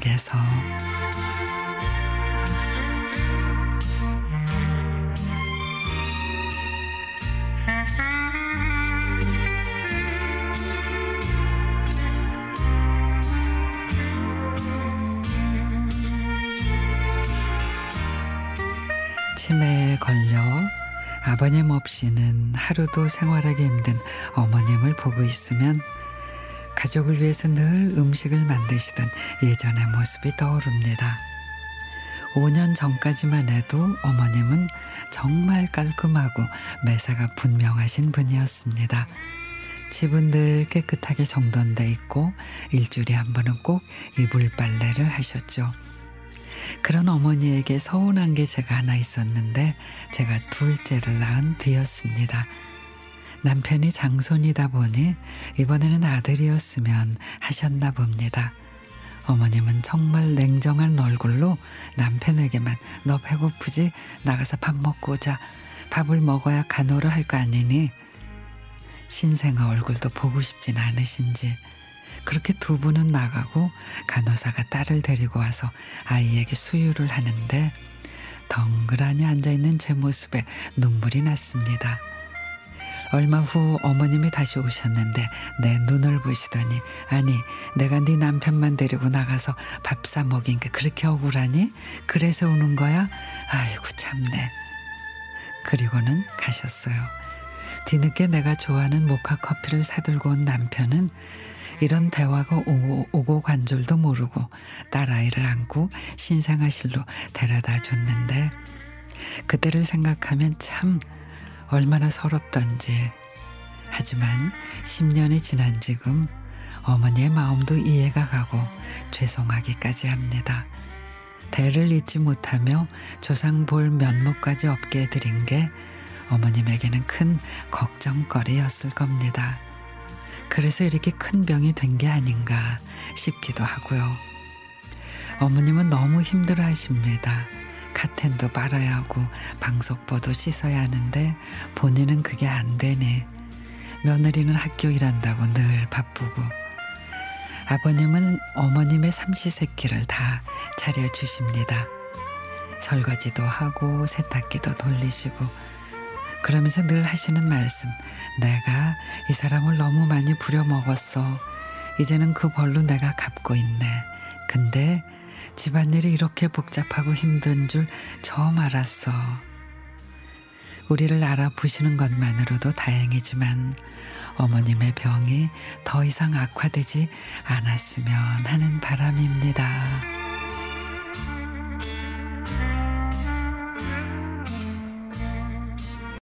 속에서. 치매에 걸려 아버님 없이는 하루도 생활하기 힘든 어머님을 보고 있으면 가족을 위해서 늘 음식을 만드시던 예전의 모습이 떠오릅니다. 5년 전까지만 해도 어머님은 정말 깔끔하고 매사가 분명하신 분이었습니다. 집은 늘 깨끗하게 정돈돼 있고 일주일에 한 번은 꼭 이불 빨래를 하셨죠. 그런 어머니에게 서운한 게 제가 하나 있었는데 제가 둘째를 낳은 뒤였습니다. 남편이 장손이다 보니 이번에는 아들이었으면 하셨나 봅니다. 어머님은 정말 냉정한 얼굴로 남편에게만 너 배고프지? 나가서 밥 먹고 오자. 밥을 먹어야 간호를 할 거 아니니? 신생아 얼굴도 보고 싶진 않으신지 그렇게 두 분은 나가고 간호사가 딸을 데리고 와서 아이에게 수유를 하는데 덩그라니 앉아 있는 제 모습에 눈물이 났습니다. 얼마 후 어머님이 다시 오셨는데 내 눈을 보시더니 아니 내가 네 남편만 데리고 나가서 밥 사 먹인 게 그렇게 억울하니? 그래서 우는 거야? 아이고 참네. 그리고는 가셨어요. 뒤늦게 내가 좋아하는 모카 커피를 사들고 온 남편은 이런 대화가 오고, 오고 간 줄도 모르고 딸아이를 안고 신생아실로 데려다 줬는데 그때를 생각하면 참 얼마나 서럽던지 하지만 10년이 지난 지금 어머니의 마음도 이해가 가고 죄송하기까지 합니다. 대를 잊지 못하며 조상 볼 면목까지 없게 해드린 게 어머님에게는 큰 걱정거리였을 겁니다. 그래서 이렇게 큰 병이 된 게 아닌가 싶기도 하고요. 어머님은 너무 힘들어 하십니다. 카텐도 빨아야 하고 방석보도 씻어야 하는데 본인은 그게 안 되네. 며느리는 학교 일한다고 늘 바쁘고 아버님은 어머님의 삼시세끼를 다 차려주십니다. 설거지도 하고 세탁기도 돌리시고 그러면서 늘 하시는 말씀 내가 이 사람을 너무 많이 부려먹었어. 이제는 그 벌로 내가 갚고 있네. 근데 집안일이 이렇게 복잡하고 힘든 줄 처음 알았어. 우리를 알아보시는 것만으로도 다행이지만 어머님의 병이 더 이상 악화되지 않았으면 하는 바람입니다.